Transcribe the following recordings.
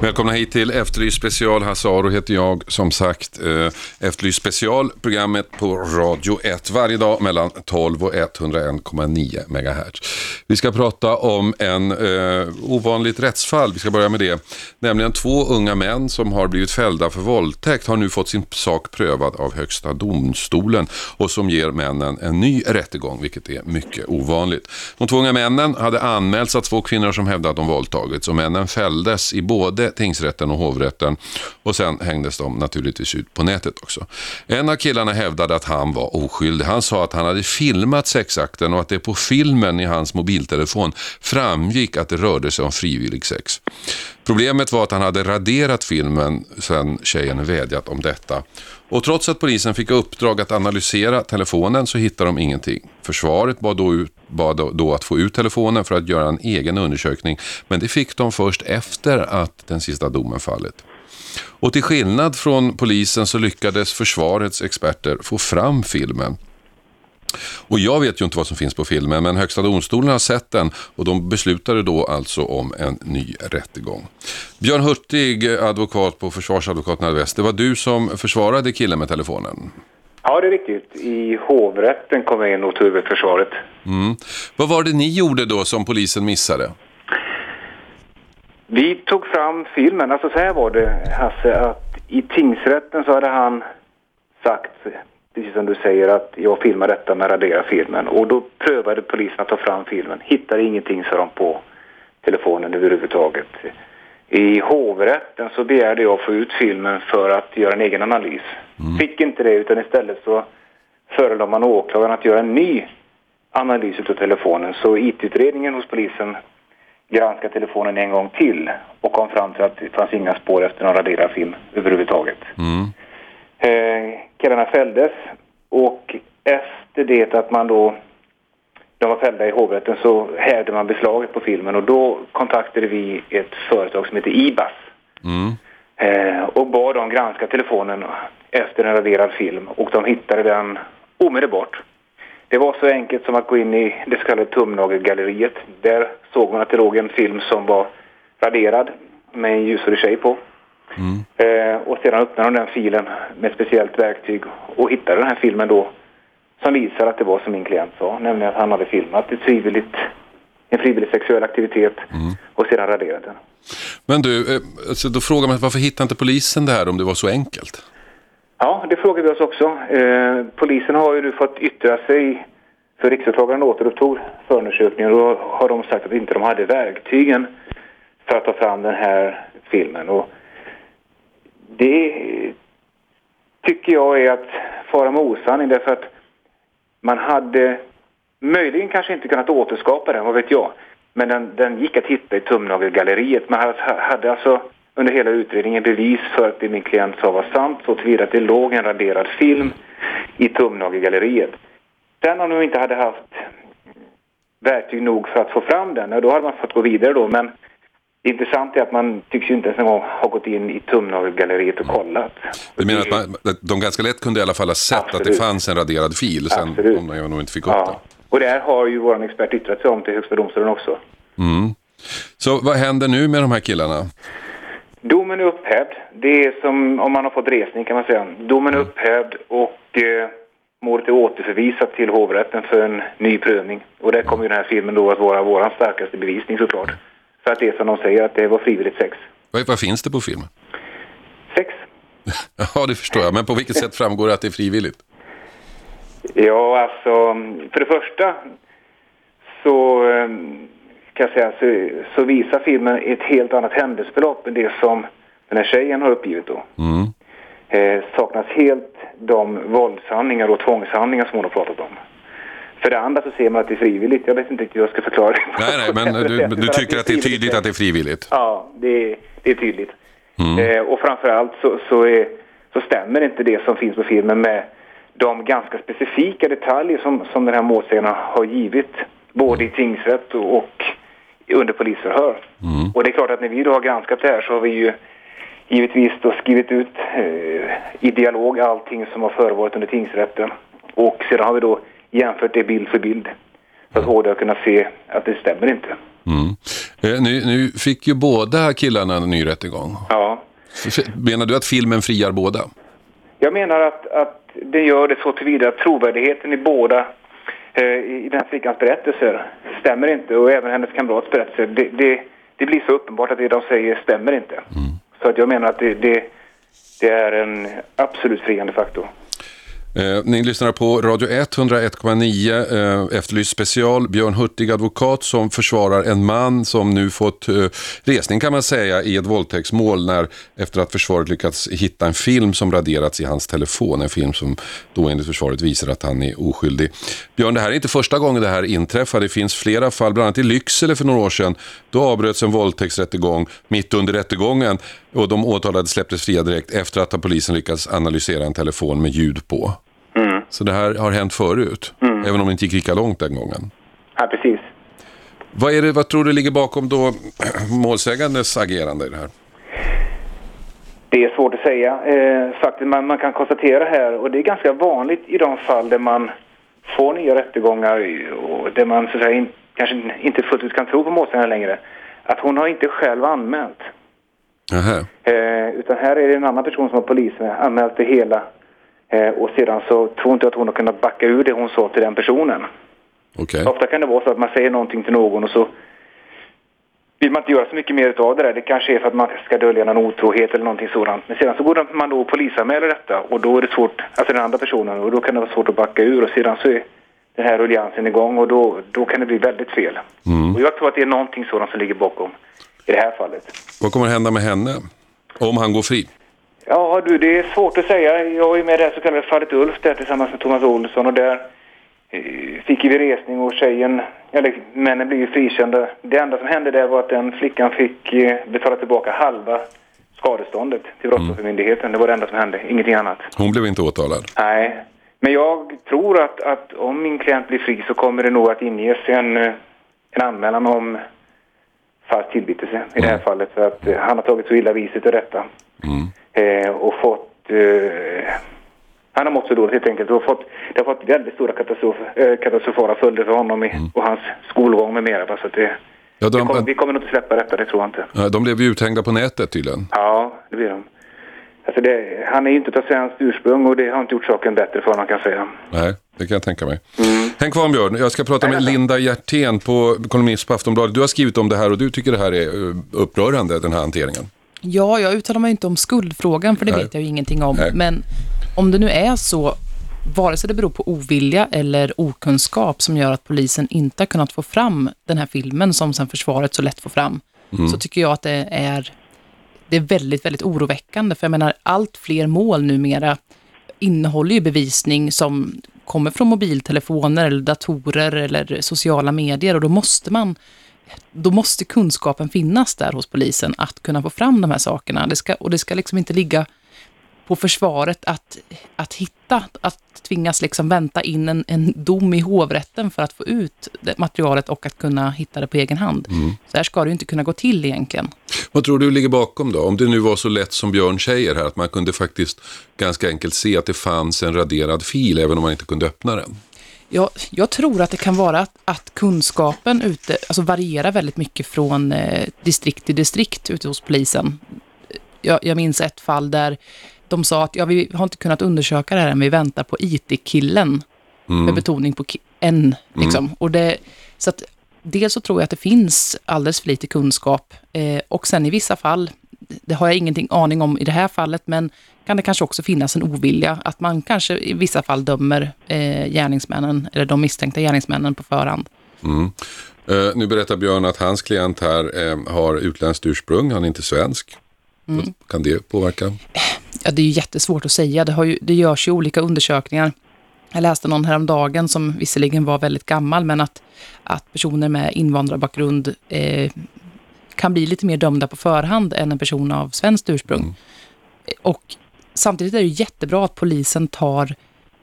Välkomna hit till Efterlyst special. Hasse Aro heter jag. Som sagt, eh, Efterlyst special, programmet på Radio 1 varje dag mellan 12 och 101,9 MHz. Vi ska prata om en eh, ovanligt rättsfall. Vi ska börja med det. Nämligen två unga män som har blivit fällda för våldtäkt har nu fått sin sak prövad av Högsta domstolen och som ger männen en ny rättegång, vilket är mycket ovanligt. De två unga männen hade anmälts av två kvinnor som hävdade att de våldtagits och männen fälldes i både tingsrätten och hovrätten och sen hängdes de naturligtvis ut på nätet också. En av killarna hävdade att han var oskyldig. Han sa att han hade filmat sexakten och att det på filmen i hans mobiltelefon framgick att det rörde sig om frivillig sex. Problemet var att han hade raderat filmen sen tjejen vädjat om detta. Och trots att polisen fick uppdrag att analysera telefonen så hittade de ingenting. Försvaret bad då, ut, bad då att få ut telefonen för att göra en egen undersökning. Men det fick de först efter att den sista domen fallit. Och till skillnad från polisen så lyckades försvarets experter få fram filmen. Och jag vet ju inte vad som finns på filmen, men Högsta domstolen har sett den och de beslutade då alltså om en ny rättegång. Björn Hurtig, advokat på Försvarsadvokaten Väst, det var du som försvarade killen med telefonen. Ja, det är riktigt. I hovrätten kom jag in och tog över försvaret. Mm. Vad var det ni gjorde då som polisen missade? Vi tog fram filmen. Alltså så här var det, Hasse, att i tingsrätten så hade han sagt precis som du säger, att jag filmar detta med radera filmen. Och då prövade polisen att ta fram filmen. Hittade ingenting, sa de på telefonen överhuvudtaget. I hovrätten så begärde jag att få ut filmen för att göra en egen analys. Mm. Fick inte det, utan istället så förelade man åklagaren att göra en ny analys av telefonen. Så IT-utredningen hos polisen granskade telefonen en gång till och kom fram till att det fanns inga spår efter någon raderad film överhuvudtaget. Mm. Eh, killarna fälldes och efter det att man då de var fällda i hovrätten så hävde man beslaget på filmen och då kontaktade vi ett företag som heter Ibas. Mm. Eh, och bad dem granska telefonen efter en raderad film och de hittade den omedelbart. Det var så enkelt som att gå in i det så kallade tumnagelgalleriet. Där såg man att det låg en film som var raderad med en ljusare tjej på. Mm. Eh, och sedan öppnade de den filen med ett speciellt verktyg och hittade den här filmen då som visar att det var som min klient sa, nämligen att han hade filmat ett frivilligt, en frivillig sexuell aktivitet mm. och sedan raderat den. Men du, eh, alltså då frågar man varför hittade inte polisen det här om det var så enkelt? Ja, det frågar vi oss också. Eh, polisen har ju fått yttra sig för riksåklagaren återupptog förundersökningen och då har de sagt att inte de hade verktygen för att ta fram den här filmen. Och det tycker jag är att fara med osanning därför att man hade möjligen kanske inte kunnat återskapa den, vad vet jag. Men den, den gick att hitta i tumnagelgalleriet. Man hade, alltså under hela utredningen bevis för att det min klient sa var sant så tillvida att det låg en raderad film i tumnagelgalleriet. Sen om de inte hade haft verktyg nog för att få fram den, då hade man fått gå vidare då. Men det intressanta är att man tycks ju inte ens en gång ha gått in i tumnagelgalleriet och kollat. Du menar att man, de ganska lätt kunde i alla fall ha sett Absolut. att det fanns en raderad fil sen Absolut. om de nog inte fick upp ja. den? Och det här har ju vår expert yttrat sig om till Högsta domstolen också. Mm. Så vad händer nu med de här killarna? Domen är upphävd. Det är som om man har fått resning kan man säga. Domen är mm. upphävd och eh, målet är återförvisat till hovrätten för en ny prövning. Och där kommer ju den här filmen då att vara vår starkaste bevisning såklart. För att det är som de säger, att det var frivilligt sex. Vad, vad finns det på filmen? Sex. ja, det förstår jag. Men på vilket sätt framgår det att det är frivilligt? Ja, alltså, för det första så ehm, kan jag säga så, så visar filmen ett helt annat händelseförlopp än det som den här tjejen har uppgivit då. Mm. Eh, saknas helt de våldshandlingar och tvångshandlingar som hon har pratat om. För det andra så ser man att det är frivilligt. Jag vet inte riktigt hur jag ska förklara det. Nej, nej, men du, du tycker att det är tydligt att det är frivilligt? Ja, det är, det är tydligt. Mm. Eh, och framförallt så, så, är, så stämmer inte det som finns på filmen med de ganska specifika detaljer som, som den här målsägaren har givit. Både i tingsrätt och, och under polisförhör. Och det är klart att när vi då har granskat det här så har vi ju givetvis då skrivit ut eh, i dialog allting som har förevarit under tingsrätten. Och sedan har vi då jämfört det bild för bild. Så att HD har kunnat se att det stämmer inte. Mm. Eh, nu, nu fick ju båda killarna en ny rättegång. Ja. Menar du att filmen friar båda? Jag menar att, att det gör det så tillvida att trovärdigheten i båda eh, i den här flickans berättelser stämmer inte och även hennes kamrats berättelser. Det, det, det blir så uppenbart att det de säger stämmer inte. Så att jag menar att det, det, det är en absolut friande faktor. Eh, ni lyssnar på Radio 1, 101,9 eh, Efterlyst special. Björn Hurtig, advokat som försvarar en man som nu fått eh, resning kan man säga i ett våldtäktsmål när, efter att försvaret lyckats hitta en film som raderats i hans telefon. En film som då enligt försvaret visar att han är oskyldig. Björn, det här är inte första gången det här inträffar. Det finns flera fall, bland annat i Lycksele för några år sedan. Då avbröts en våldtäktsrättegång mitt under rättegången och de åtalade släpptes fria direkt efter att polisen lyckats analysera en telefon med ljud på. Så det här har hänt förut, även om det inte gick lika långt den gången. Ja, precis. Vad, är det, vad tror du ligger bakom då målsägandes agerande i det här? Det är svårt att säga. Eh, faktiskt, man, man kan konstatera här, och det är ganska vanligt i de fall där man får nya rättegångar och där man så att säga, in, kanske inte fullt ut kan tro på målsäganden längre, att hon har inte själv anmält. Eh, utan här är det en annan person som har polisen anmält det hela. Eh, och sedan så tror inte jag att hon har kunnat backa ur det hon sa till den personen. Okej. Ofta kan det vara så att man säger någonting till någon och så vill man inte göra så mycket mer av det där. Det kanske är för att man ska dölja någon otrohet eller någonting sådant. Men sedan så går man då och polisanmäler detta och då är det svårt, alltså den andra personen, och då kan det vara svårt att backa ur och sedan så är den här rulliansen igång och då, då kan det bli väldigt fel. Och jag tror att det är någonting sådant som ligger bakom i det här fallet. Vad kommer att hända med henne? Om han går fri? Ja du, det är svårt att säga. Jag är med i det så kallade fallet Ulf där tillsammans med Thomas Olsson och där eh, fick vi resning och tjejen, eller männen blev ju frikända. Det enda som hände där var att den flickan fick eh, betala tillbaka halva skadeståndet till Brottsoffermyndigheten. Det var det enda som hände, ingenting annat. Hon blev inte åtalad. Nej, men jag tror att, att om min klient blir fri så kommer det nog att inges en, eh, en anmälan om falsk tillbitelse i det här fallet. För att han har tagit så illa sig till detta. Eh, och fått... Eh, han har mått så dåligt helt enkelt och fått, det har fått väldigt stora katastrof, eh, katastrofala följder för honom i, och hans skolgång med mera. Så att det, Ja, vi, de, kommer, vi kommer nog inte släppa detta, det tror jag inte. de blev ju uthängda på nätet tydligen. Ja, det blir de. Alltså det, han är ju inte av svenskt ursprung och det har inte gjort saken bättre för honom kan jag säga. Nej, det kan jag tänka mig. Häng kvar Björn, jag ska prata med Linda Hjertén på kolumnist på Aftonbladet. Du har skrivit om det här och du tycker det här är eh, upprörande, den här hanteringen. Ja, jag uttalar mig inte om skuldfrågan, för det Nej. vet jag ju ingenting om. Nej. Men om det nu är så, vare sig det beror på ovilja eller okunskap som gör att polisen inte har kunnat få fram den här filmen som sen försvaret så lätt får fram, så tycker jag att det är, det är väldigt, väldigt oroväckande. För jag menar, allt fler mål numera innehåller ju bevisning som kommer från mobiltelefoner eller datorer eller sociala medier och då måste man då måste kunskapen finnas där hos polisen att kunna få fram de här sakerna. Det ska, och det ska liksom inte ligga på försvaret att, att hitta, att tvingas liksom vänta in en, en dom i hovrätten för att få ut materialet och att kunna hitta det på egen hand. Så här ska det ju inte kunna gå till egentligen. Vad tror du ligger bakom då? Om det nu var så lätt som Björn säger här, att man kunde faktiskt ganska enkelt se att det fanns en raderad fil, även om man inte kunde öppna den. Jag, jag tror att det kan vara att, att kunskapen ute, alltså varierar väldigt mycket från eh, distrikt till distrikt ute hos polisen. Jag, jag minns ett fall där de sa att ja, vi har inte kunnat undersöka det här än, vi väntar på IT-killen. Med betoning på en. Liksom. Och det, så att, dels så tror jag att det finns alldeles för lite kunskap. Eh, och sen i vissa fall, det har jag ingenting aning om i det här fallet, men kan det kanske också finnas en ovilja. Att man kanske i vissa fall dömer eh, gärningsmännen, eller de misstänkta gärningsmännen på förhand. Eh, nu berättar Björn att hans klient här eh, har utländskt ursprung, han är inte svensk. Kan det påverka? Ja, det är ju jättesvårt att säga. Det, har ju, det görs ju olika undersökningar. Jag läste någon häromdagen som visserligen var väldigt gammal, men att, att personer med invandrarbakgrund eh, kan bli lite mer dömda på förhand än en person av svenskt ursprung. Och samtidigt är det jättebra att polisen tar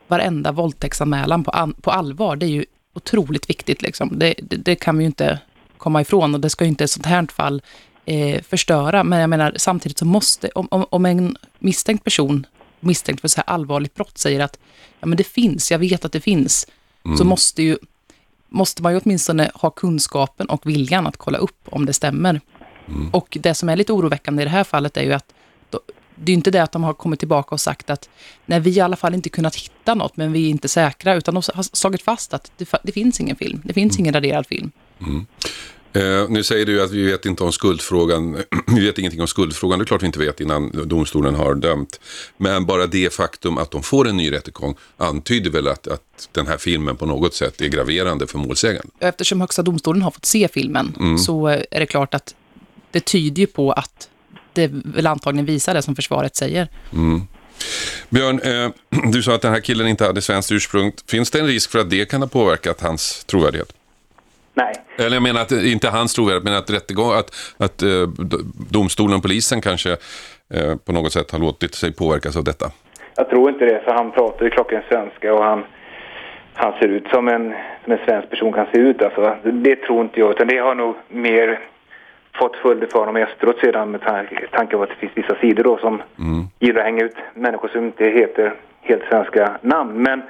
varenda våldtäktsanmälan på, an, på allvar. Det är ju otroligt viktigt. Liksom. Det, det, det kan vi ju inte komma ifrån och det ska ju inte ett sånt här fall eh, förstöra. Men jag menar samtidigt så måste, om, om, om en misstänkt person, misstänkt för så här allvarligt brott, säger att ja, men det finns, jag vet att det finns, så måste ju måste man ju åtminstone ha kunskapen och viljan att kolla upp om det stämmer. Och det som är lite oroväckande i det här fallet är ju att det är inte det att de har kommit tillbaka och sagt att nej, vi har i alla fall inte kunnat hitta något, men vi är inte säkra, utan de har slagit fast att det, det finns ingen film. Det finns ingen raderad film. Eh, nu säger du att vi vet inte om skuldfrågan. vi vet ingenting om skuldfrågan. Det är klart vi inte vet innan domstolen har dömt. Men bara det faktum att de får en ny rättegång antyder väl att, att den här filmen på något sätt är graverande för målsäganden. Eftersom Högsta domstolen har fått se filmen så eh, är det klart att det tyder ju på att det väl antagligen visar det som försvaret säger. Björn, eh, du sa att den här killen inte hade svenskt ursprung. Finns det en risk för att det kan ha påverkat hans trovärdighet? Nej. Eller jag menar att inte hans trovärdighet, men att, rättegång, att, att eh, domstolen och polisen kanske eh, på något sätt har låtit sig påverkas av detta. Jag tror inte det, för han pratar ju klockren svenska och han, han ser ut som en, som en svensk person kan se ut. Alltså, det tror inte jag, utan det har nog mer fått följder för honom efteråt sedan med tanke, på att det finns vissa sidor då som gillar att hänga ut människor som inte heter helt svenska namn. Men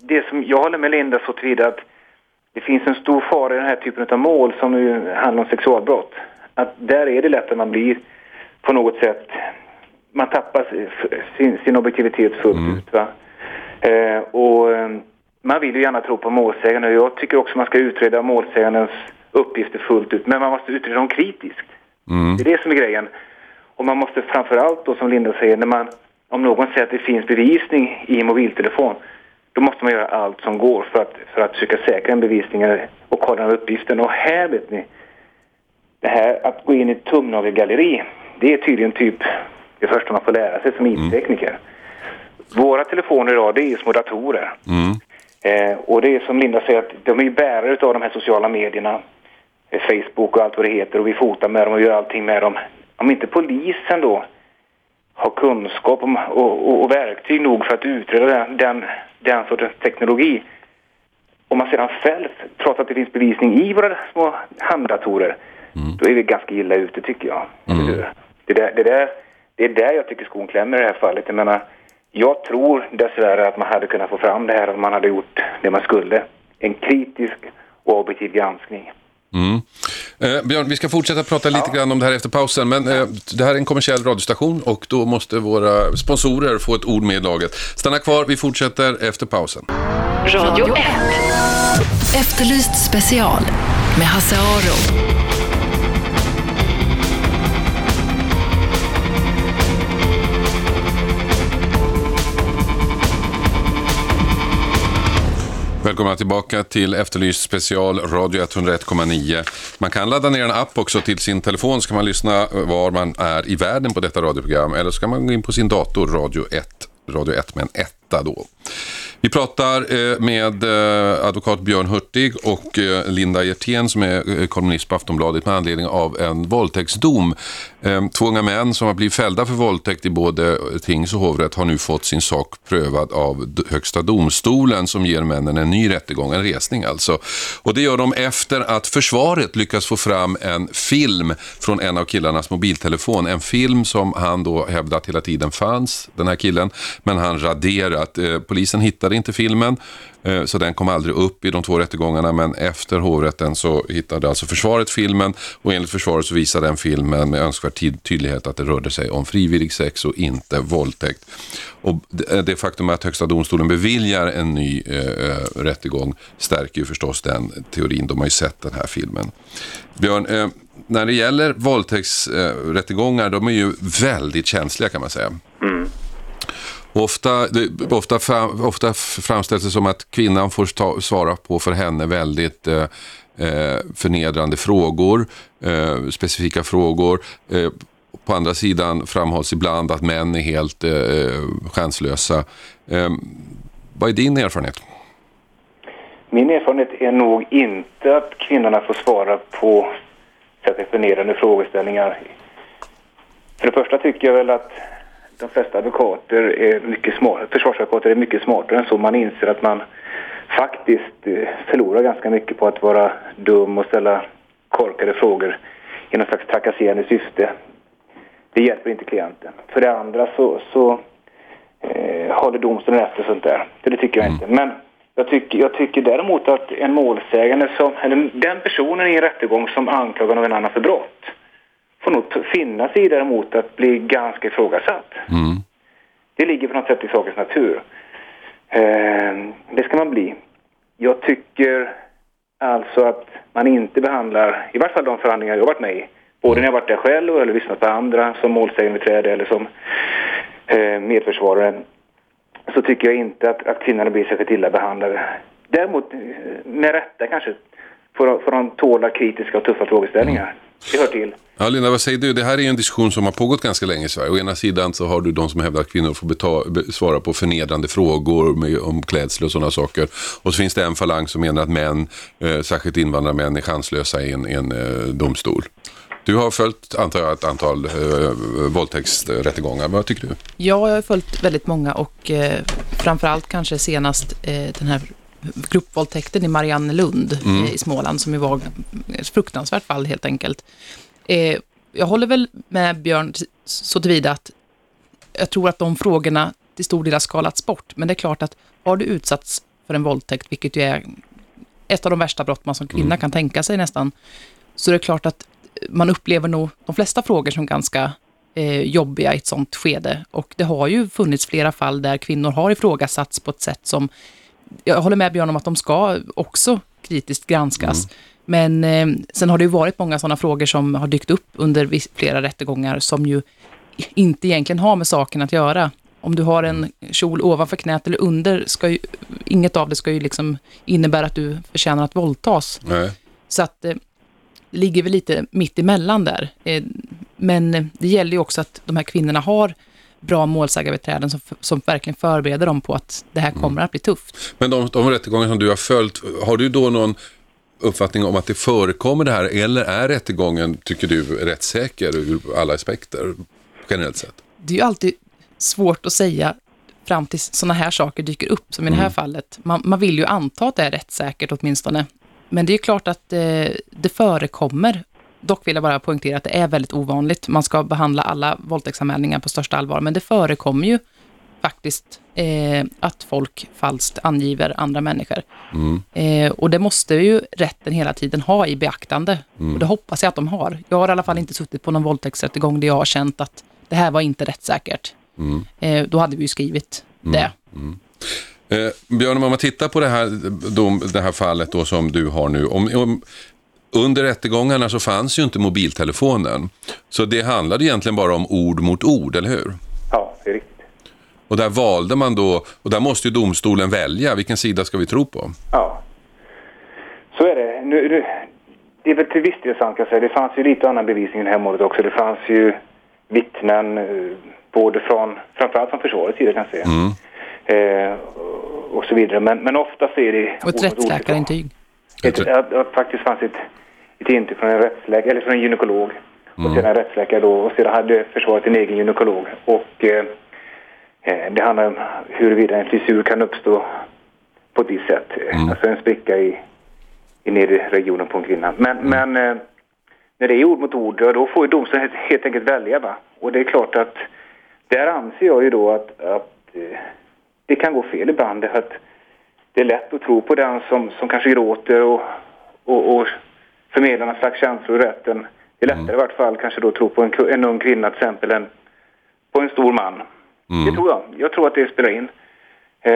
det som jag håller med Linda så tillvida att det finns en stor fara i den här typen av mål som nu handlar om sexualbrott. Att där är det lätt att man blir på något sätt, man tappar sin, sin objektivitet fullt ut. Va? Eh, och eh, man vill ju gärna tro på målsäganden jag tycker också man ska utreda målsägandens uppgifter fullt ut. Men man måste utreda dem kritiskt. Det är det som är grejen. Och man måste framförallt då som Linda säger, när man, om någon säger att det finns bevisning i mobiltelefon, då måste man göra allt som går för att, för att försöka säkra en bevisning och kolla den uppgiften. Och här vet ni, det här att gå in i ett tumnagelgalleri, det är tydligen typ det första man får lära sig som IT-tekniker. Våra telefoner idag, det är små datorer. Eh, och det är som Linda säger, att de är bärare av de här sociala medierna. Eh, Facebook och allt vad det heter. Och vi fotar med dem och gör allting med dem. Om inte polisen då har kunskap om, och, och, och verktyg nog för att utreda den, den, den sortens teknologi. Om man sedan själv, trots att det finns bevisning i våra små handdatorer, då är vi ganska illa ute tycker jag. Hur? Det, där, det, där, det är där jag tycker skon klämmer i det här fallet. Jag menar, jag tror dessvärre att man hade kunnat få fram det här om man hade gjort det man skulle. En kritisk och objektiv granskning. Eh, Björn, vi ska fortsätta prata lite grann om det här efter pausen, men eh, det här är en kommersiell radiostation och då måste våra sponsorer få ett ord med i laget. Stanna kvar, vi fortsätter efter pausen. Radio 1. Efterlyst special med Hasse Aro. Välkomna tillbaka till Efterlyst special, Radio 101,9. Man kan ladda ner en app också till sin telefon så kan man lyssna var man är i världen på detta radioprogram. Eller så kan man gå in på sin dator, Radio 1, Radio 1 med en etta då. Vi pratar eh, med eh, advokat Björn Hurtig och eh, Linda Hjertén som är kolumnist på Aftonbladet med anledning av en våldtäktsdom. Ehm, två unga män som har blivit fällda för våldtäkt i både tings och hovrätt har nu fått sin sak prövad av Högsta domstolen som ger männen en ny rättegång, en resning alltså. Och det gör de efter att försvaret lyckas få fram en film från en av killarnas mobiltelefon. En film som han då hävdat hela tiden fanns, den här killen, men han raderat. Eh, polisen hittade inte filmen, Eh, så den kom aldrig upp i de två rättegångarna, men efter hovrätten så hittade alltså försvaret filmen och enligt försvaret så visade den filmen med önskvärd tydlighet att det rörde sig om frivillig sex och inte våldtäkt. Och eh, det faktum att Högsta domstolen beviljar en ny eh, eh, rättegång stärker ju förstås den teorin. De har ju sett den här filmen. Björn, eh, när det gäller våldtäktsrättegångar, eh, de är ju väldigt känsliga kan man säga. Mm. Ofta, det, ofta, fram, ofta framställs det som att kvinnan får ta, svara på för henne väldigt eh, eh, förnedrande frågor, eh, specifika frågor. Eh, på andra sidan framhålls ibland att män är helt eh, chanslösa. Eh, vad är din erfarenhet? Min erfarenhet är nog inte att kvinnorna får svara på särskilt förnedrande frågeställningar. För det första tycker jag väl att de flesta advokater är mycket smart, försvarsadvokater är mycket smartare än så. Man inser att man faktiskt eh, förlorar ganska mycket på att vara dum och ställa korkade frågor i någon slags trakasserande syfte. Det hjälper inte klienten. För det andra så, så eh, håller domstolen efter sånt där. Det tycker jag inte. Men jag tycker, jag tycker däremot att en målsägande som, eller den personen i en rättegång som anklagar någon annan för brott får nog finna sig däremot att bli ganska ifrågasatt. Mm. Det ligger på något sätt i sakens natur. Eh, det ska man bli. Jag tycker alltså att man inte behandlar, i vart fall de förhandlingar jag har varit med i, både när jag varit där själv eller lyssnat på andra som målsägandebiträde eller som eh, medförsvarare, så tycker jag inte att, att kvinnorna blir särskilt illa behandlade. Däremot, eh, med rätta kanske, får, får de tåla kritiska och tuffa frågeställningar. Det hör till. Ja, Linda, vad säger du? Det här är en diskussion som har pågått ganska länge i Sverige. Å ena sidan så har du de som hävdar att kvinnor får beta- be- svara på förnedrande frågor med, om klädsel och sådana saker. Och så finns det en falang som menar att män, eh, särskilt invandrarmän, är chanslösa i en, i en eh, domstol. Du har följt, antar jag, ett antal eh, våldtäktsrättegångar. Vad tycker du? Ja, jag har följt väldigt många och eh, framförallt kanske senast eh, den här gruppvåldtäkten i Mariannelund Mm. eh, i Småland som ju var ett fruktansvärt fall helt enkelt. Eh, jag håller väl med Björn så tillvida att jag tror att de frågorna till stor del har skalats bort. Men det är klart att har du utsatts för en våldtäkt, vilket ju är ett av de värsta brott man som kvinna kan tänka sig nästan, så är det klart att man upplever nog de flesta frågor som ganska eh, jobbiga i ett sånt skede. Och det har ju funnits flera fall där kvinnor har ifrågasatts på ett sätt som, jag håller med Björn om att de ska också kritiskt granskas. Men eh, sen har det ju varit många sådana frågor som har dykt upp under flera rättegångar som ju inte egentligen har med saken att göra. Om du har en kjol ovanför knät eller under, ska ju, inget av det ska ju liksom innebära att du förtjänar att våldtas. Nej. Så att eh, det ligger väl lite mitt emellan där. Eh, men eh, det gäller ju också att de här kvinnorna har bra målsägarbiträden som, som verkligen förbereder dem på att det här kommer att bli tufft. Men de, de rättegångar som du har följt, har du då någon uppfattning om att det förekommer det här eller är rättegången, tycker du, rättssäker ur alla aspekter generellt sett? Det är ju alltid svårt att säga fram till sådana här saker dyker upp, som i det här fallet. Man, man vill ju anta att det är rättssäkert åtminstone. Men det är klart att eh, det förekommer. Dock vill jag bara poängtera att det är väldigt ovanligt. Man ska behandla alla våldtäktsanmälningar på största allvar, men det förekommer ju faktiskt eh, att folk falskt angiver andra människor. Eh, och det måste ju rätten hela tiden ha i beaktande. Och det hoppas jag att de har. Jag har i alla fall inte suttit på någon våldtäktsrättegång där jag har känt att det här var inte rättssäkert. Eh, då hade vi ju skrivit det. Eh, Björn, om man tittar på det här, dom, det här fallet då som du har nu. Om, om, under rättegångarna så fanns ju inte mobiltelefonen. Så det handlade egentligen bara om ord mot ord, eller hur? Ja, det är riktigt. Och där valde man då, och där måste ju domstolen välja, vilken sida ska vi tro på? Ja. Så är det. Nu, nu, det är väl till viss del sant kan jag säga. Det fanns ju lite annan bevisning i det här målet också. Det fanns ju vittnen eh, både från, framförallt från försvarets sida kan jag säga. Eh, och- och så vidare. Men, men ofta så är det... Och ett rättsläkarintyg. Ett, att faktiskt fanns ett, ett intyg från en rättsläkare, eller från en gynekolog. Och sedan en rättsläkare då. Och sedan hade försvaret en egen gynekolog. Och eh, eh, det handlar om huruvida en fissur kan uppstå på ett visst sätt. Alltså en spricka i, i nedre regionen på en kvinna. Men, men eh, när det är ord mot ord, då får ju domstolen helt, enkelt välja. Va? Och det är klart att där anser jag ju då att, att eh, det kan gå fel ibland. Att det är lätt att tro på den som, som kanske gråter och, och, och förmedlar någon slags känslor i rätten. Det är lättare i vart fall kanske då att tro på en, en ung kvinna till exempel än på en stor man. Det tror jag. Jag tror att det spelar in. Eh,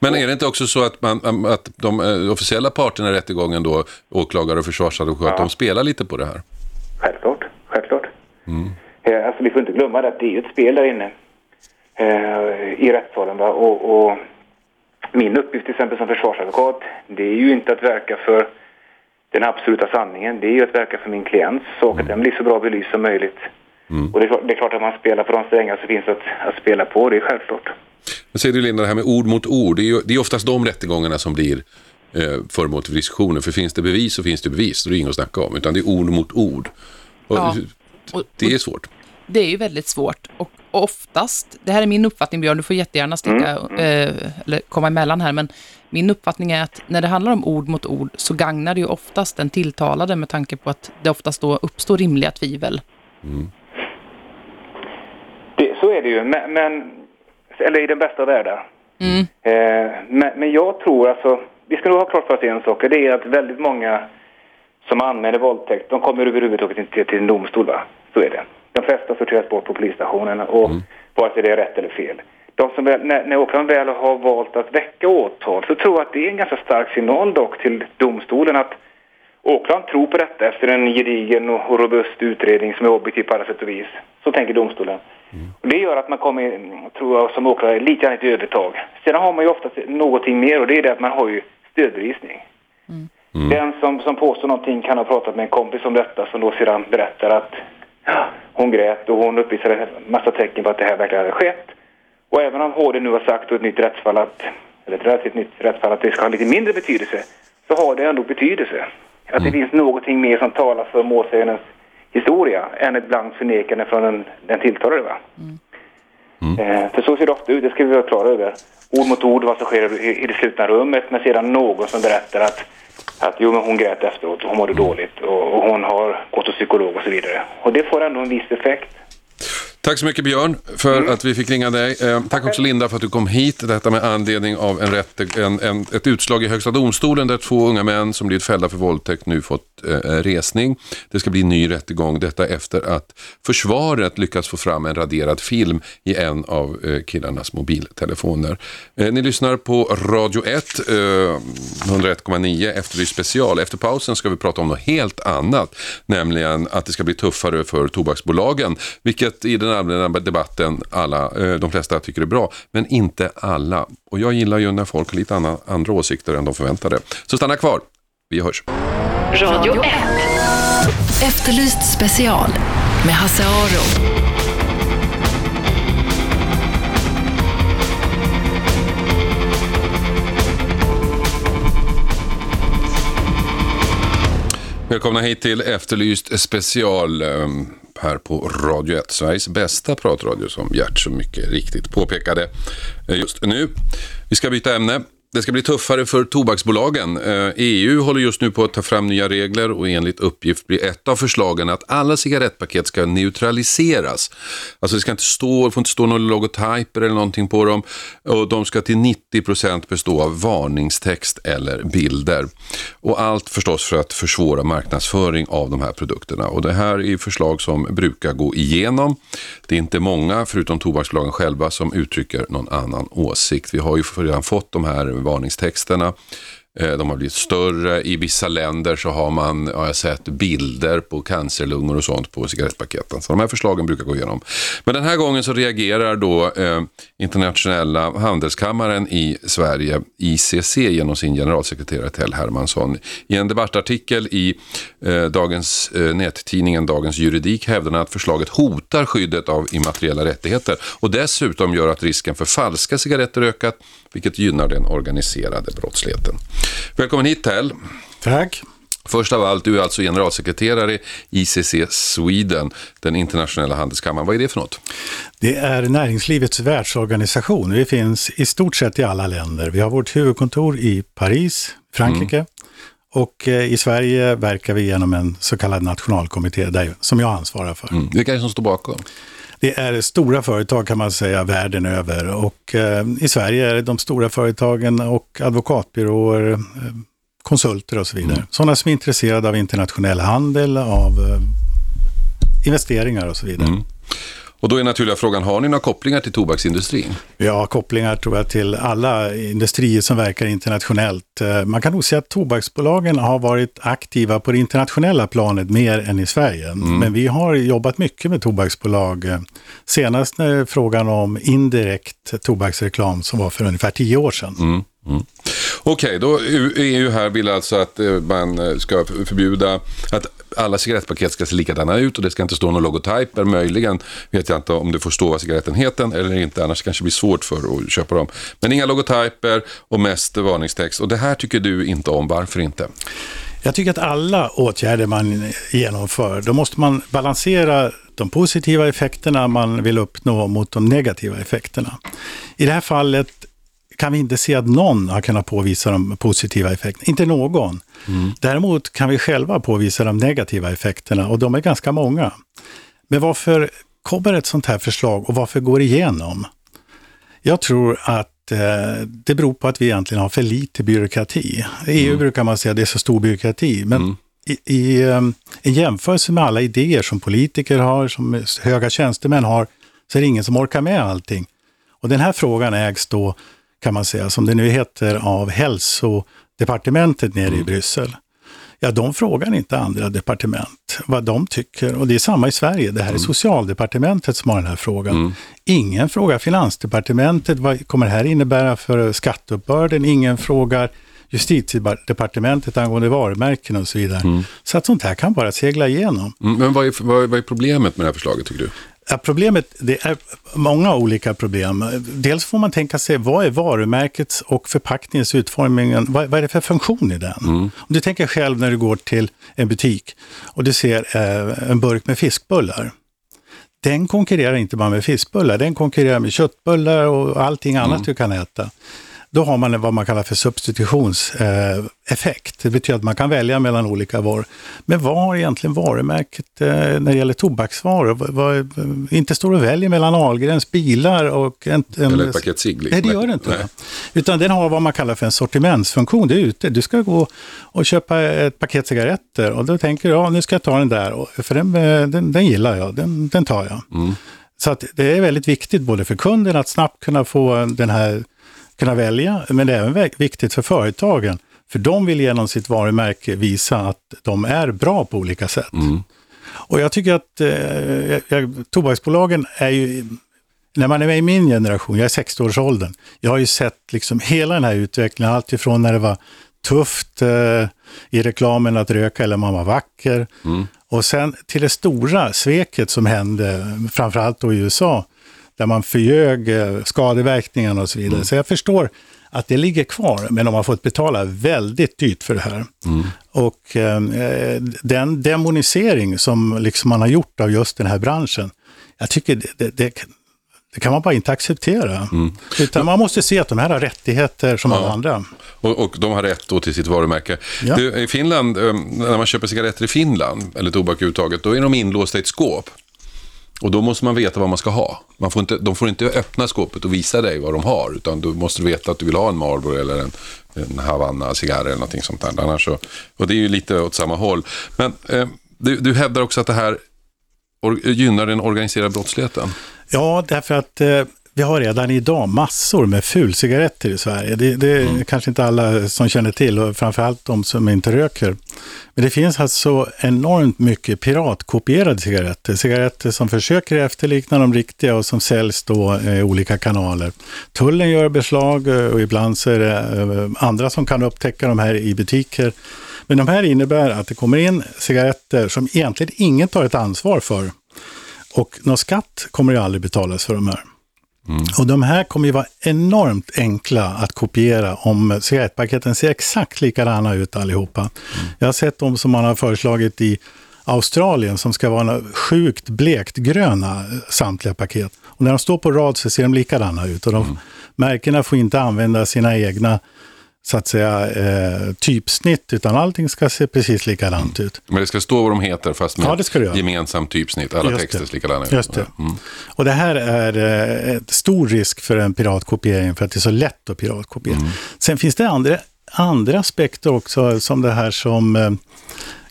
Men är det inte också så att, man, att de eh, officiella parterna i rättegången då, åklagare och försvarsadvokat, Ja. de spelar lite på det här? Självklart, självklart. Eh, alltså vi får inte glömma det att det är ju ett spel där inne i rättssalen. Och, och min uppgift till exempel som försvarsadvokat, det är ju inte att verka för den absoluta sanningen. Det är ju att verka för min klients sak, att den blir så bra belyst som möjligt. Och det är, klart, det är klart att man spelar på de strängar som finns att, att spela på, det är självklart. Men säger du Linda, det här med ord mot ord, det är ju det är oftast de rättegångarna som blir eh, föremål för diskussioner. För finns det bevis så finns det bevis, det är inget att snacka om. Utan det är ord mot ord. Och Ja. Och, Det är svårt. Det är ju väldigt svårt. Och oftast, det här är min uppfattning Björn, du får jättegärna sticka, eh, eller komma emellan här, men min uppfattning är att när det handlar om ord mot ord så gagnar det ju oftast den tilltalade med tanke på att det oftast då uppstår rimliga tvivel. Det, så är det ju, men, men eller i den bästa av världar. Mm. Eh, men, men jag tror alltså, vi ska nog ha klart för oss en sak, och det är att väldigt många som anmäler våldtäkt, de kommer överhuvudtaget inte till en domstol va? Så är det. De flesta sorteras bort på polisstationen och vare sig det är rätt eller fel. De som väl, när, när åklagaren väl har valt att väcka åtal så tror jag att det är en ganska stark signal dock till domstolen att åklagaren tror på detta efter en gedigen och robust utredning som är objektiv på alla sätt och vis. Så tänker domstolen. Och det gör att man kommer, tror jag, som åklagare lite grann ett övertag. Sedan har man ju ofta någonting mer och det är det att man har ju stödbevisning. Den som, som påstår någonting kan ha pratat med en kompis om detta som då sedan berättar att hon grät och hon uppvisade massa tecken på att det här verkligen hade skett. Och även om HD nu har sagt och ett nytt rättsfall att, eller ett relativt nytt rättsfall att det ska ha lite mindre betydelse, så har det ändå betydelse. Att det finns någonting mer som talar för målsägandens historia än ett blankt förnekande från den, den tilltalade. Va? Eh, för så ser det ofta ut, det ska vi vara klara över. Ord mot ord, vad som sker i, i det slutna rummet, men sedan någon som berättar att, att jo, men hon grät efteråt och hon mådde dåligt och, och hon har gått till psykolog och så vidare. Och det får ändå en viss effekt. Tack så mycket Björn för att vi fick ringa dig. Eh, tack också Linda för att du kom hit. Detta med anledning av en rätt, en, en, ett utslag i Högsta domstolen där två unga män som blivit fällda för våldtäkt nu fått eh, resning. Det ska bli ny rättegång. Detta efter att försvaret lyckats få fram en raderad film i en av eh, killarnas mobiltelefoner. Eh, ni lyssnar på Radio 1, eh, 101,9 Efterlyst special. Efter pausen ska vi prata om något helt annat, nämligen att det ska bli tuffare för tobaksbolagen, vilket i den allmänna debatten alla, eh, de flesta tycker är bra, men inte alla. Och jag gillar ju när folk har lite andra, andra åsikter än de förväntade. Så stanna kvar, vi hörs. Radio 1. Efterlyst special med Hasse Aro. Välkomna hit till Efterlyst special eh, här på Radio 1, Sveriges bästa pratradio som Gert så mycket riktigt påpekade eh, just nu. Vi ska byta ämne. Det ska bli tuffare för tobaksbolagen. Eh, EU håller just nu på att ta fram nya regler och enligt uppgift blir ett av förslagen att alla cigarettpaket ska neutraliseras. Alltså det ska inte stå, får inte stå några logotyper eller någonting på dem och de ska till 90% bestå av varningstext eller bilder. Och allt förstås för att försvåra marknadsföring av de här produkterna. Och det här är förslag som brukar gå igenom. Det är inte många, förutom tobaksbolagen själva, som uttrycker någon annan åsikt. Vi har ju redan fått de här varningstexterna. Eh, de har blivit större. I vissa länder så har man, har jag sett, bilder på cancerlungor och sånt på cigarettpaketen. Så de här förslagen brukar gå igenom. Men den här gången så reagerar då eh, internationella handelskammaren i Sverige, ICC, genom sin generalsekreterare Tell Hermansson. I en debattartikel i eh, dagens, eh, nättidningen Dagens Juridik hävdar han att förslaget hotar skyddet av immateriella rättigheter och dessutom gör att risken för falska cigaretter ökat, vilket gynnar den organiserade brottsligheten. Välkommen hit Tell. Tack. Först av allt, du är alltså generalsekreterare i ICC Sweden, den internationella handelskammaren. Vad är det för något? Det är näringslivets världsorganisation. Vi finns i stort sett i alla länder. Vi har vårt huvudkontor i Paris, Frankrike. Och eh, i Sverige verkar vi genom en så kallad nationalkommitté där, som jag ansvarar för. Mm. Vilka är det som står bakom? Det är stora företag kan man säga världen över och eh, i Sverige är det de stora företagen och advokatbyråer, eh, konsulter och så vidare. Sådana som är intresserade av internationell handel, av eh, investeringar och så vidare. Mm. Och då är naturliga frågan, har ni några kopplingar till tobaksindustrin? Har kopplingar tror jag till alla industrier som verkar internationellt. Eh, Man kan nog säga att tobaksbolagen har varit aktiva på det internationella planet mer än i Sverige. Men vi har jobbat mycket med tobaksbolag. eh, Senast när frågan om indirekt tobaksreklam som var för ungefär tio år sedan. Mm. Okej, då EU här vill alltså att eh, man eh, ska förbjuda att alla cigarettpaket ska se likadana ut och det ska inte stå några logotyper. Möjligen vet jag inte om det får stå vad cigaretten heter eller inte, annars kanske det blir svårt för att köpa dem. Men inga logotyper och mest varningstext. Och det här tycker du inte om, varför inte? Jag tycker att alla åtgärder man genomför, då måste man balansera de positiva effekterna man vill uppnå mot de negativa effekterna. I det här fallet kan vi inte se att någon har kunnat påvisa de positiva effekterna. Inte någon. Mm. Däremot kan vi själva påvisa de negativa effekterna och de är ganska många. Men varför kommer ett sånt här förslag och varför går det igenom? Jag tror att eh, det beror på att vi egentligen har för lite byråkrati. I EU mm. brukar man säga att det är så stor byråkrati, men mm. i, i um, en jämförelse med alla idéer som politiker har, som höga tjänstemän har, så är det ingen som orkar med allting. Och den här frågan ägs då kan man säga, som det nu heter, av hälsodepartementet nere mm. i Bryssel. Ja, de frågar inte andra departement vad de tycker. Och det är samma i Sverige. Det här är mm. socialdepartementet som har den här frågan. Mm. Ingen frågar finansdepartementet vad kommer det här innebära för skatteuppbörden. Ingen frågar justitiedepartementet angående varumärken och så vidare. Mm. Så att sånt här kan bara segla igenom. Mm, men vad är, vad, vad är problemet med det här förslaget tycker du? Ja, problemet, det är många olika problem. Dels får man tänka sig, vad är varumärkets och förpackningens utformning? Vad, vad är det för funktion i den? Mm. Om du tänker själv när du går till en butik och du ser eh, en burk med fiskbullar. Den konkurrerar inte bara med fiskbullar, den konkurrerar med köttbullar och allting annat mm. du kan äta. Då har man vad man kallar för substitutionseffekt. Det betyder att man kan välja mellan olika varor. Men vad har egentligen varumärket eh, när det gäller tobaksvaror? Vad, inte står och väljer mellan Ahlgrens bilar och en... en Eller ett paket cigg. Nej, det gör det inte. Nej. Utan den har vad man kallar för en sortimentsfunktion. Det är ute. Du ska gå och köpa ett paket cigaretter och då tänker du, ja nu ska jag ta den där, för den, eh, den, den gillar jag, den, den tar jag. Mm. Så det är väldigt viktigt både för kunden att snabbt kunna få den här kunna välja, men det är även viktigt för företagen. För de vill genom sitt varumärke visa att de är bra på olika sätt. Mm. Och jag tycker att eh, tobaksbolagen är ju, när man är med i min generation, jag är 60-årsåldern, jag har ju sett liksom hela den här utvecklingen, alltifrån när det var tufft eh, i reklamen att röka eller man var vacker. Mm. Och sen till det stora sveket som hände, framförallt då i USA, där man förljög eh, skadeverkningarna och så vidare. Mm. Så jag förstår att det ligger kvar, men de har fått betala väldigt dyrt för det här. Mm. Och eh, den demonisering som liksom man har gjort av just den här branschen, jag tycker det, det, det, det kan man bara inte acceptera. Mm. Utan man måste se att de här har rättigheter som ja. alla andra. Och, och, de har rätt då till sitt varumärke. Ja. Du, I Finland, eh, när man köper cigaretter i Finland, eller tobak överhuvudtaget, då är de inlåsta i ett skåp. Och då måste man veta vad man ska ha. Man får inte, de får inte öppna skåpet och visa dig vad de har, utan du måste veta att du vill ha en Marlboro eller en, en Havanna-cigarr eller någonting sånt där. Annars så, och det är ju lite åt samma håll. Men eh, du, du hävdar också att det här gynnar den organiserade brottsligheten. Ja, därför att eh, vi har redan idag massor med fulcigaretter i Sverige. Det, det är mm. kanske inte alla som känner till, och framförallt de som inte röker. Men det finns alltså enormt mycket piratkopierade cigaretter. Cigaretter som försöker efterlikna de riktiga och som säljs då i olika kanaler. Tullen gör beslag eh, och ibland så är det eh, andra som kan upptäcka de här i butiker. Men de här innebär att det kommer in cigaretter som egentligen ingen tar ett ansvar för. Och någon skatt kommer ju aldrig betalas för de här. Mm. Och de här kommer ju vara enormt enkla att kopiera om cigarettpaketen ser exakt likadana ut allihopa. Mm. Jag har sett dem som man har föreslagit i Australien som ska vara sjukt blekt gröna samtliga paket. Och när de står på rad så ser de likadana ut och de mm. märkena får inte använda sina egna så att säga eh, typsnitt, utan allting ska se precis likadant ut. Men det ska stå vad de heter fast med ja, gemensamt typsnitt, alla Just texter ser likadana ut. Just det. Mm. Och det här är eh, stor risk för en piratkopiering för att det är så lätt att piratkopiera. Mm. Sen finns det andra, andra aspekter också, som det här som eh,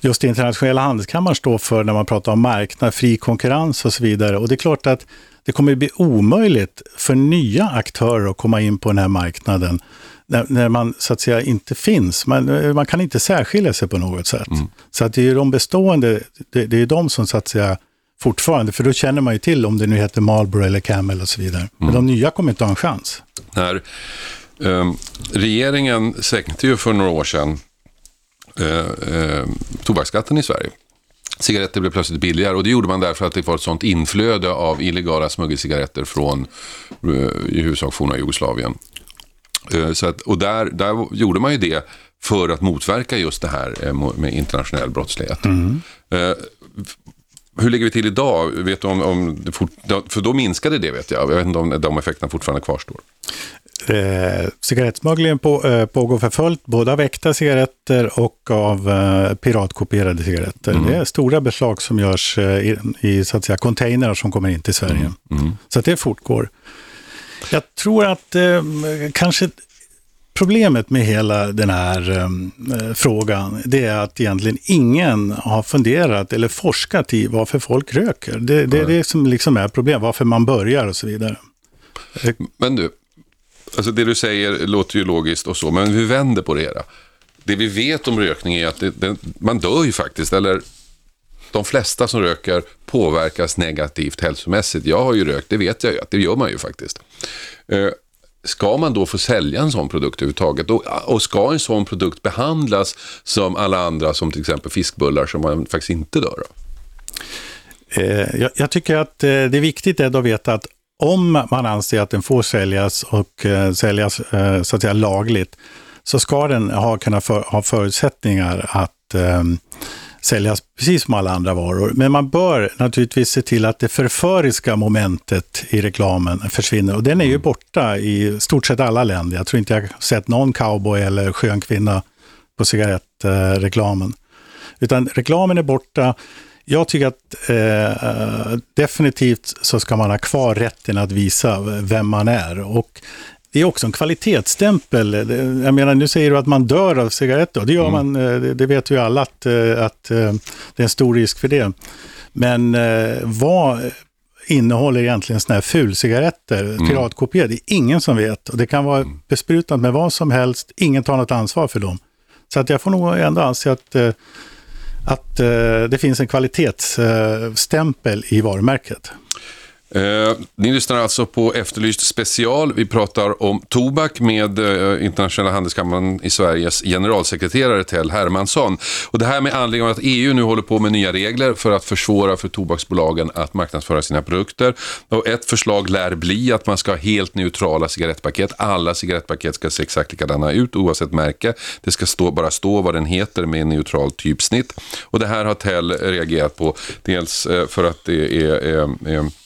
just internationella handelskammaren står för när man pratar om marknad, fri konkurrens och så vidare. Och det är klart att det kommer bli omöjligt för nya aktörer att komma in på den här marknaden när, när, man så att säga inte finns. Man, man kan inte särskilja sig på något sätt. Mm. Så att det är de bestående, det, det är de som så att säga fortfarande, för då känner man ju till om det nu heter Marlboro eller Camel och så vidare. Mm. Men de nya kommer inte ha en chans. När, eh, regeringen sänkte ju för några år sedan eh, eh, tobaksskatten i Sverige. Cigaretter blev plötsligt billigare och det gjorde man därför att det var ett sånt inflöde av illegala smuggelcigaretter från eh, i huvudsak forna Jugoslavien. Eh, så att, och där, där gjorde man ju det för att motverka just det här eh, med internationell brottslighet. Mm. Eh, hur ligger vi till idag? Vet du om, om fort, för då minskade det vet jag. Jag vet inte om de effekterna fortfarande kvarstår. Eh, cigarettsmugglingen på, eh, pågår för fullt, både av äkta cigaretter och av eh, piratkopierade cigaretter. Mm. Det är stora beslag som görs eh, i, i, så att säga, containrar som kommer in till Sverige. Mm. Mm. Så att det fortgår. Jag tror att eh, kanske problemet med hela den här eh, frågan, det är att egentligen ingen har funderat eller forskat i varför folk röker. Det, det är det som liksom är problemet, varför man börjar och så vidare. Men du, alltså det du säger låter ju logiskt och så, men vi vänder på det hela. Det vi vet om rökning är att det, det, man dör ju faktiskt, eller de flesta som röker påverkas negativt hälsomässigt. Jag har ju rökt, det vet jag ju att det gör man ju faktiskt. Eh, ska man då få sälja en sån produkt överhuvudtaget? Och, och ska en sån produkt behandlas som alla andra, som till exempel fiskbullar, som man faktiskt inte dör av? Eh, jag, jag, tycker att eh, det är viktigt att veta att om man anser att den får säljas och säljas så att säga lagligt, så ska den ha, kunna för, ha förutsättningar att eh, säljas precis som alla andra varor. Men man bör naturligtvis se till att det förföriska momentet i reklamen försvinner. Och den är ju borta i stort sett alla länder. Jag tror inte jag sett någon cowboy eller skön kvinna på cigarettreklamen. Utan reklamen är borta. Jag tycker att eh, definitivt så ska man ha kvar rätten att visa vem man är. Och det är också en kvalitetsstämpel. Jag menar, nu säger du att man dör av cigaretter. Det gör mm. man, eh, det vet vi alla att, eh, att eh, det är en stor risk för det. Men vad innehåller egentligen sådana här fulcigaretter, mm. Det är ingen som vet. Och det kan vara mm. besprutat med vad som helst. Ingen tar något ansvar för dem. Så att jag får nog ändå anse att, att det finns en kvalitetsstämpel i varumärket. Eh, ni lyssnar alltså på Efterlyst special. Vi pratar om tobak med eh, Internationella handelskammaren i Sveriges generalsekreterare Tell Hermansson. Och det här med anledning av att EU nu håller på med nya regler för att försvåra för tobaksbolagen att marknadsföra sina produkter. Och ett förslag lär bli att man ska ha helt neutrala cigarettpaket. Alla cigarettpaket ska se exakt likadana ut oavsett märke. Det ska stå, bara stå vad den heter med neutralt typsnitt. Och det här har Tell reagerat på. Dels eh, för att det är, är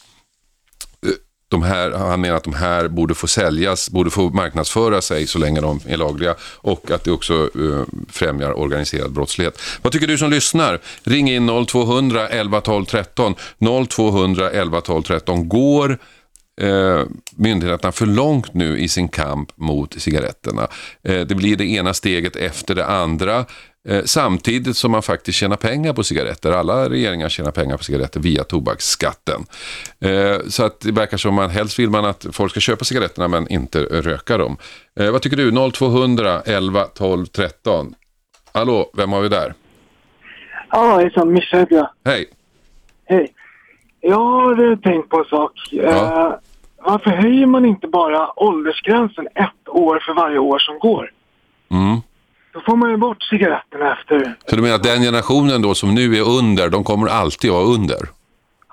de här, han menar att de här borde få säljas, borde få marknadsföra sig så länge de är lagliga och att det också eh, främjar organiserad brottslighet. Vad tycker du som lyssnar? Ring in 0200 11 12 13. 0200 11 12 13. Går eh, myndigheterna för långt nu i sin kamp mot cigaretterna? Eh, det blir det ena steget efter det andra. Eh, samtidigt som man faktiskt tjänar pengar på cigaretter. Alla regeringar tjänar pengar på cigaretter via tobaksskatten. Eh, så att det verkar som att helst vill man att folk ska köpa cigaretterna men inte röka dem. Eh, vad tycker du? 0200 11 12 13. Hallå, vem har vi där? Ja, hejsan, Mischa heter jag. Hej. Hej. Jag har tänkt på en sak. Ja. varför höjer man inte bara åldersgränsen ett år för varje år som går? Mm. Då får man ju bort cigaretterna efter. Så du menar att den generationen då som nu är under, de kommer alltid vara under?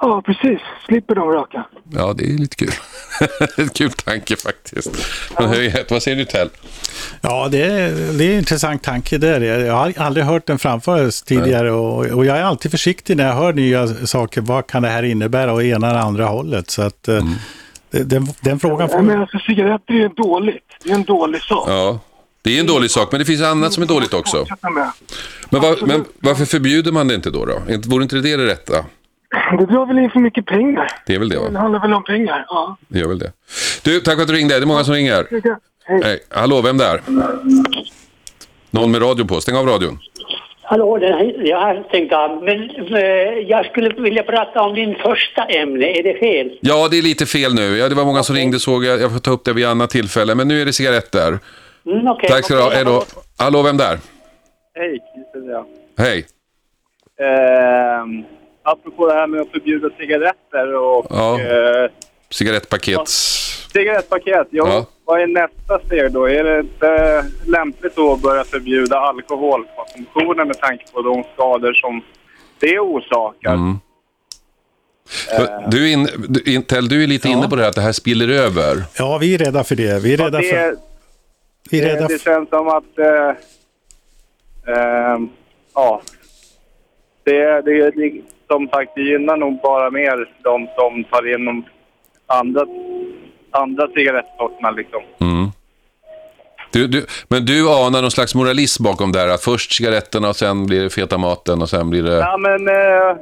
Ja, precis. Slipper de röka. Ja, det är lite kul. en kul tanke faktiskt. Men ja. vad säger du Tell? Ja, det är, det är en intressant tanke där. Jag har aldrig hört den framföras tidigare och, och, jag är alltid försiktig när jag hör nya saker. Vad kan det här innebära och ena eller andra hållet? Så att eh, mm. den, den, frågan får... Ja, men alltså cigaretter är dåligt. Det är en dålig sak. Ja. Det är en dålig sak, men det finns annat som är dåligt också. Men, var, men varför förbjuder man det inte då? då? Vore inte det det rätta? Det drar väl in för mycket pengar. Det är väl det va? Det handlar väl om pengar, ja. Det gör väl det. Du, tack för att du ringde. Det är många som ringer. Hej. Hej. Hallå, vem där? Någon med radio på. Stäng av radion. Hallå, jag har stängt av. Men eh, jag skulle vilja prata om din första ämne. Är det fel? Ja, det är lite fel nu. Ja, det var många som ringde såg jag. Jag får ta upp det vid annat tillfälle. Men nu är det cigaretter. Mm, okay, Tack ska du ha. Hej då. Hallå, vem där? Hej, Christer jag. Hej. Eh, apropå det här med att förbjuda cigaretter och... Ja. Eh, Cigarettpaket. Ja, cigarettpaket, ja. ja. Vad är nästa steg då? Är det inte lämpligt då att börja förbjuda alkoholkonsumtionen med tanke på de skador som det orsakar? Mm. Uh, du, in, du, Intel, du är lite ja. inne på det här att det här spiller över. Ja, vi är rädda för det. Vi är rädda det, för... Vi är rädda det, det känns som att... Uh, uh, ja. Det, det, det, som sagt, det gynnar nog bara mer de som tar in de andra, andra cigarettsorterna liksom. Mm. Du, du, men du anar någon slags moralism bakom där, att först cigaretterna och sen blir det feta maten och sen blir det... Ja, men eh,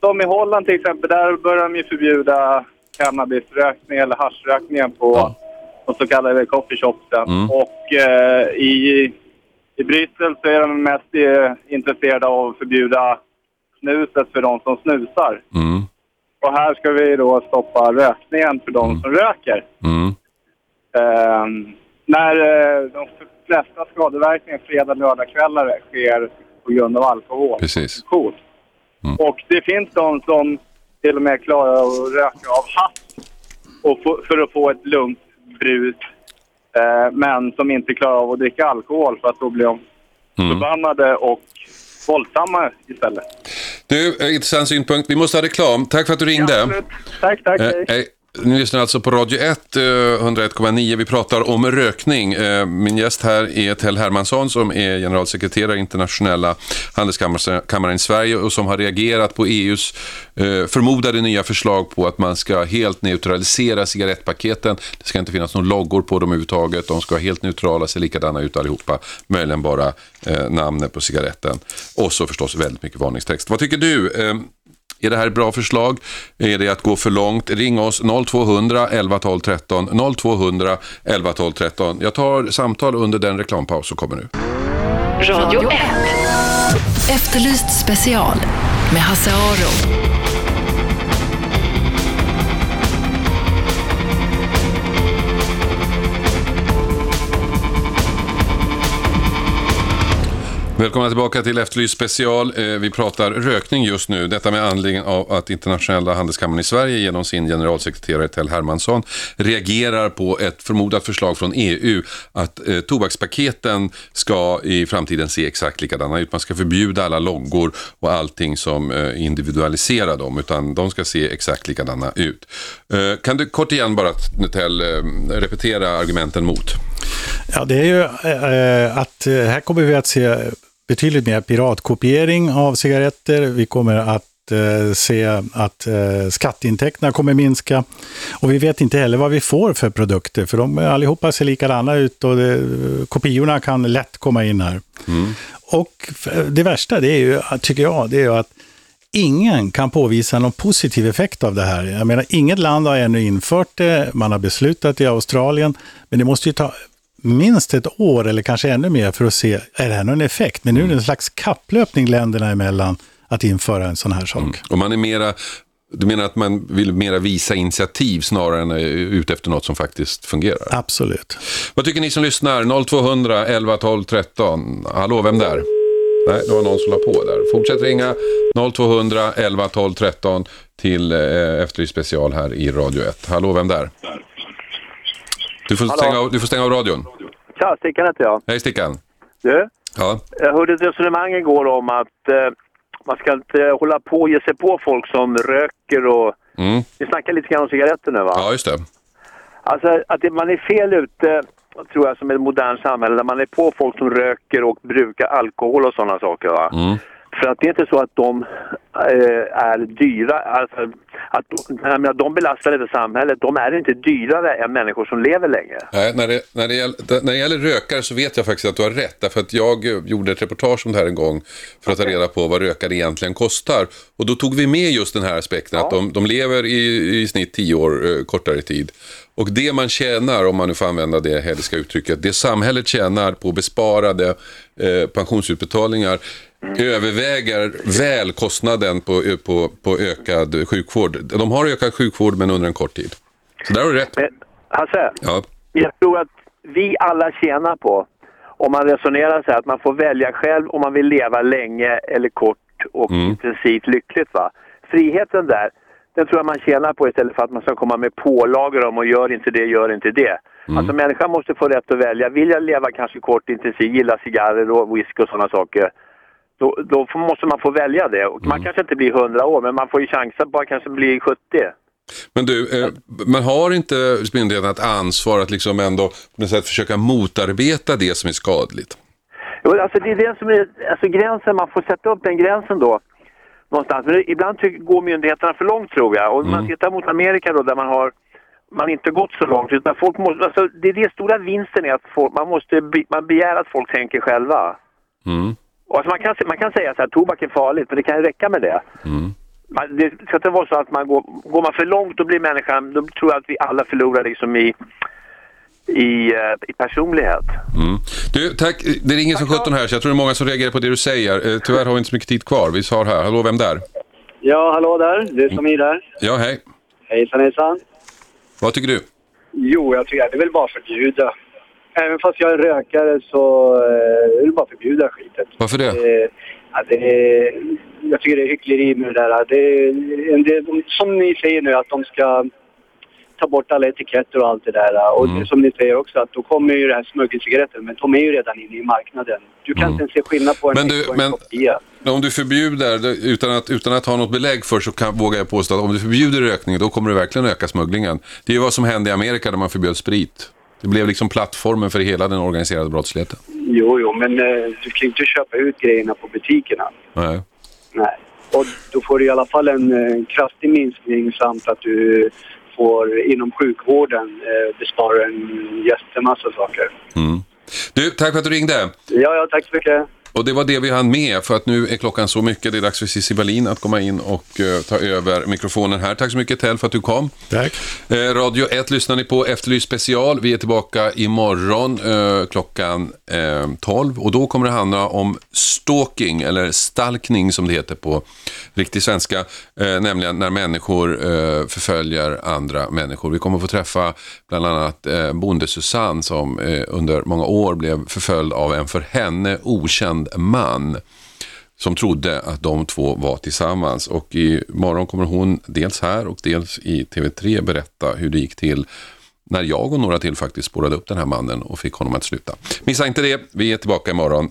som i Holland till exempel, där börjar de ju förbjuda cannabisrökning eller haschrökningen på Ja. De så kallade coffeeshopsen. Mm. Och eh, i, i Bryssel så är de mest eh, intresserade av att förbjuda snuset för de som snusar. Mm, Och här ska vi då stoppa rökningen för de som röker. mm, Eh, när de flesta skadeverkningar fredag, lördagskvällar sker på grund av alkohol. precis. Coolt. Mm. Och det finns de som till och med klarar att röka av hatt och för att få ett lugnt brus. Eh, men som inte klarar av att dricka alkohol för att då blir de Mm. förbannade och våldsamma istället. Du, eh, intressant synpunkt. Vi måste ha reklam. Tack för att du ringde. Absolut. Tack, tack. Eh, hej ni lyssnar alltså på Radio 1, 101,9. Eh, Vi pratar om rökning. Eh, min gäst här är Tell Hermansson som är generalsekreterare i internationella handelskammaren i Sverige och som har reagerat på EUs eh, förmodade nya förslag på att man ska helt neutralisera cigarettpaketen. Det ska inte finnas några loggor på dem överhuvudtaget. De ska vara helt neutrala, se likadana ut allihopa. Möjligen bara namnet på cigaretten. Och så förstås väldigt mycket varningstext. Vad tycker du? Är det här ett bra förslag? Är det att gå för långt? Ring oss 0200 11 12 13. 0200 11 12 13. Jag tar samtal under den reklampaus som kommer nu. Radio 1. Efterlyst special med Hasse Aro. Välkomna tillbaka till Efterlyst special. Eh, vi pratar rökning just nu. Detta med anledning av att internationella handelskammaren i Sverige genom sin generalsekreterare Tell Hermansson reagerar på ett förmodat förslag från EU att eh, tobakspaketen ska i framtiden se exakt likadana ut. Man ska förbjuda alla loggor och allting som eh, individualiserar dem, utan de ska se exakt likadana ut. Kan du kort igen bara Tell repetera argumenten mot? Ja, det är ju eh, att här kommer vi att se betydligt mer piratkopiering av cigaretter. Vi kommer att eh, se att eh, skatteintäkterna kommer minska. Och vi vet inte heller vad vi får för produkter, för de allihopa ser likadana ut och det, kopiorna kan lätt komma in här. Och f- det värsta, det är ju, tycker jag, det är ju att ingen kan påvisa någon positiv effekt av det här. Jag menar, inget land har ännu infört det, man har beslutat i Australien, men det måste ju ta minst ett år eller kanske ännu mer för att se, är det här någon effekt? Men nu är det en slags kapplöpning länderna emellan att införa en sån här sak. Och man är mera, du menar att man vill mera visa initiativ snarare än är ute efter något som faktiskt fungerar? Absolut. Vad tycker ni som lyssnar? 0200 11 12 13. Hallå, vem där? Nej, det var någon som la på där. Fortsätt ringa 0200 11 12 13 till eh, Efterlyst special här i Radio 1. Hallå, vem där? Du får, Hallå. stänga av, du får stänga av radion. Tja, Stickan heter jag. Hej Stickan. Du, Ja. jag hörde ett resonemang igår om att eh, man ska inte hålla på och ge sig på folk som röker och... Mm. Vi snackar lite grann om cigaretter nu va? ja, just det. Alltså att det, man är fel ute, tror jag, som ett modernt samhälle, när man är på folk som röker och brukar alkohol och sådana saker va? Mm. För att det är inte så att de eh, är dyra, alltså att jag menar, de belastar inte samhället, de är inte dyrare än människor som lever länge. Nej, när, det, när, det gäller, när det gäller rökare så vet jag faktiskt att du har rätt. Därför att jag eh, gjorde ett reportage om det här en gång för att ta reda på vad rökare egentligen kostar. Och då tog vi med just den här aspekten att de, de lever i, i snitt tio år eh, kortare tid. Och det man tjänar, om man nu får använda det heliska uttrycket, det samhället tjänar på besparade eh, pensionsutbetalningar överväger väl kostnaden på, på, på ökad sjukvård. De har ökad sjukvård men under en kort tid. Så där har du rätt. Men, Hasse, Ja. jag tror att vi alla tjänar på om man resonerar så här att man får välja själv om man vill leva länge eller kort och Mm. intensivt lyckligt. Va? Friheten där, den tror jag man tjänar på istället för att man ska komma med pålagor om och gör inte det, gör inte det. Mm. Alltså människan måste få rätt att välja. Vill jag leva kanske kort, intensivt, gilla cigarrer och whisky och sådana saker, då, då får, måste man få välja det. Och Mm. Man kanske inte blir 100 år, men man får ju chansen på att kanske bli 70. Men du, eh, man har inte myndigheten ett ansvar att liksom ändå på något sätt försöka motarbeta det som är skadligt? Jo, alltså det är det som är, alltså gränsen, man får sätta upp den gränsen då. någonstans. Men ibland tycker, går myndigheterna för långt tror jag. Och om man Mm. tittar mot Amerika då där man har man inte gått så långt. Utan folk måste, alltså, det är det stora vinsten är att folk, man, måste, man begär att folk tänker själva. Mm. Och alltså man, kan, man kan säga så här, tobak är farligt, men det kan ju räcka med det. Mm. Man, det ska inte vara så att man går, går man för långt då blir människan, då tror jag att vi alla förlorar liksom i, i, eh, i personlighet. Mm. Du, tack. Det ringer som 17 här, så jag tror det är många som reagerar på det du säger. Eh, Tyvärr har vi inte så mycket tid kvar. Vi har här. Hallå, vem där? Ja, hallå där. Det är Samir där. Ja, hej. Hejsan, hejsan. Vad tycker du? Jo, jag tycker att det är väl bara förbjuda. Även fast jag är rökare så eh, är det bara förbjuda skiten. Varför det? Eh, ja, det är, jag tycker det är hyckleri med det där. Det är, del, som ni säger nu att de ska ta bort alla etiketter och allt det där. Och Mm. det, som ni säger också att då kommer ju det här smuggelcigaretten. Men de är ju redan inne i marknaden. Du kan inte ens se skillnad på en Mm. Men du, och en men- kopia. Om du förbjuder, det- utan att, utan att ha något belägg för så kan, vågar jag påstå att om du förbjuder rökning då kommer det verkligen öka smugglingen. Det är ju vad som hände i Amerika där man förbjöd sprit. Det blev liksom plattformen för hela den organiserade brottsligheten. Jo, jo, men eh, du kan ju inte köpa ut grejerna på butikerna. Nej. Nej. Och då får du i alla fall en eh, kraftig minskning samt att du får inom sjukvården eh, bespara en jättemassa saker. Mm. Du, tack för att du ringde. Ja, ja, tack så mycket. Och det var det vi hann med för att nu är klockan så mycket. Det är dags för Cissi Wallin att komma in och eh, ta över mikrofonen här. Tack så mycket Tell för att du kom. Tack. Eh, Radio 1 lyssnar ni på Efterlyst special. Vi är tillbaka imorgon eh, klockan eh, 12 och då kommer det handla om stalking eller stalkning som det heter på riktig svenska. Nämligen när människor förföljer andra människor. Vi kommer få träffa bland annat Bonde Susanne som under många år blev förföljd av en för henne okänd man som trodde att de två var tillsammans. Och imorgon kommer hon dels här och dels i TV3 berätta hur det gick till när jag och några till faktiskt spårade upp den här mannen och fick honom att sluta. Missa inte det, vi är tillbaka imorgon.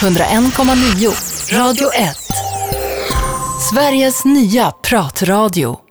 101,9 Radio 1. Sveriges nya pratradio.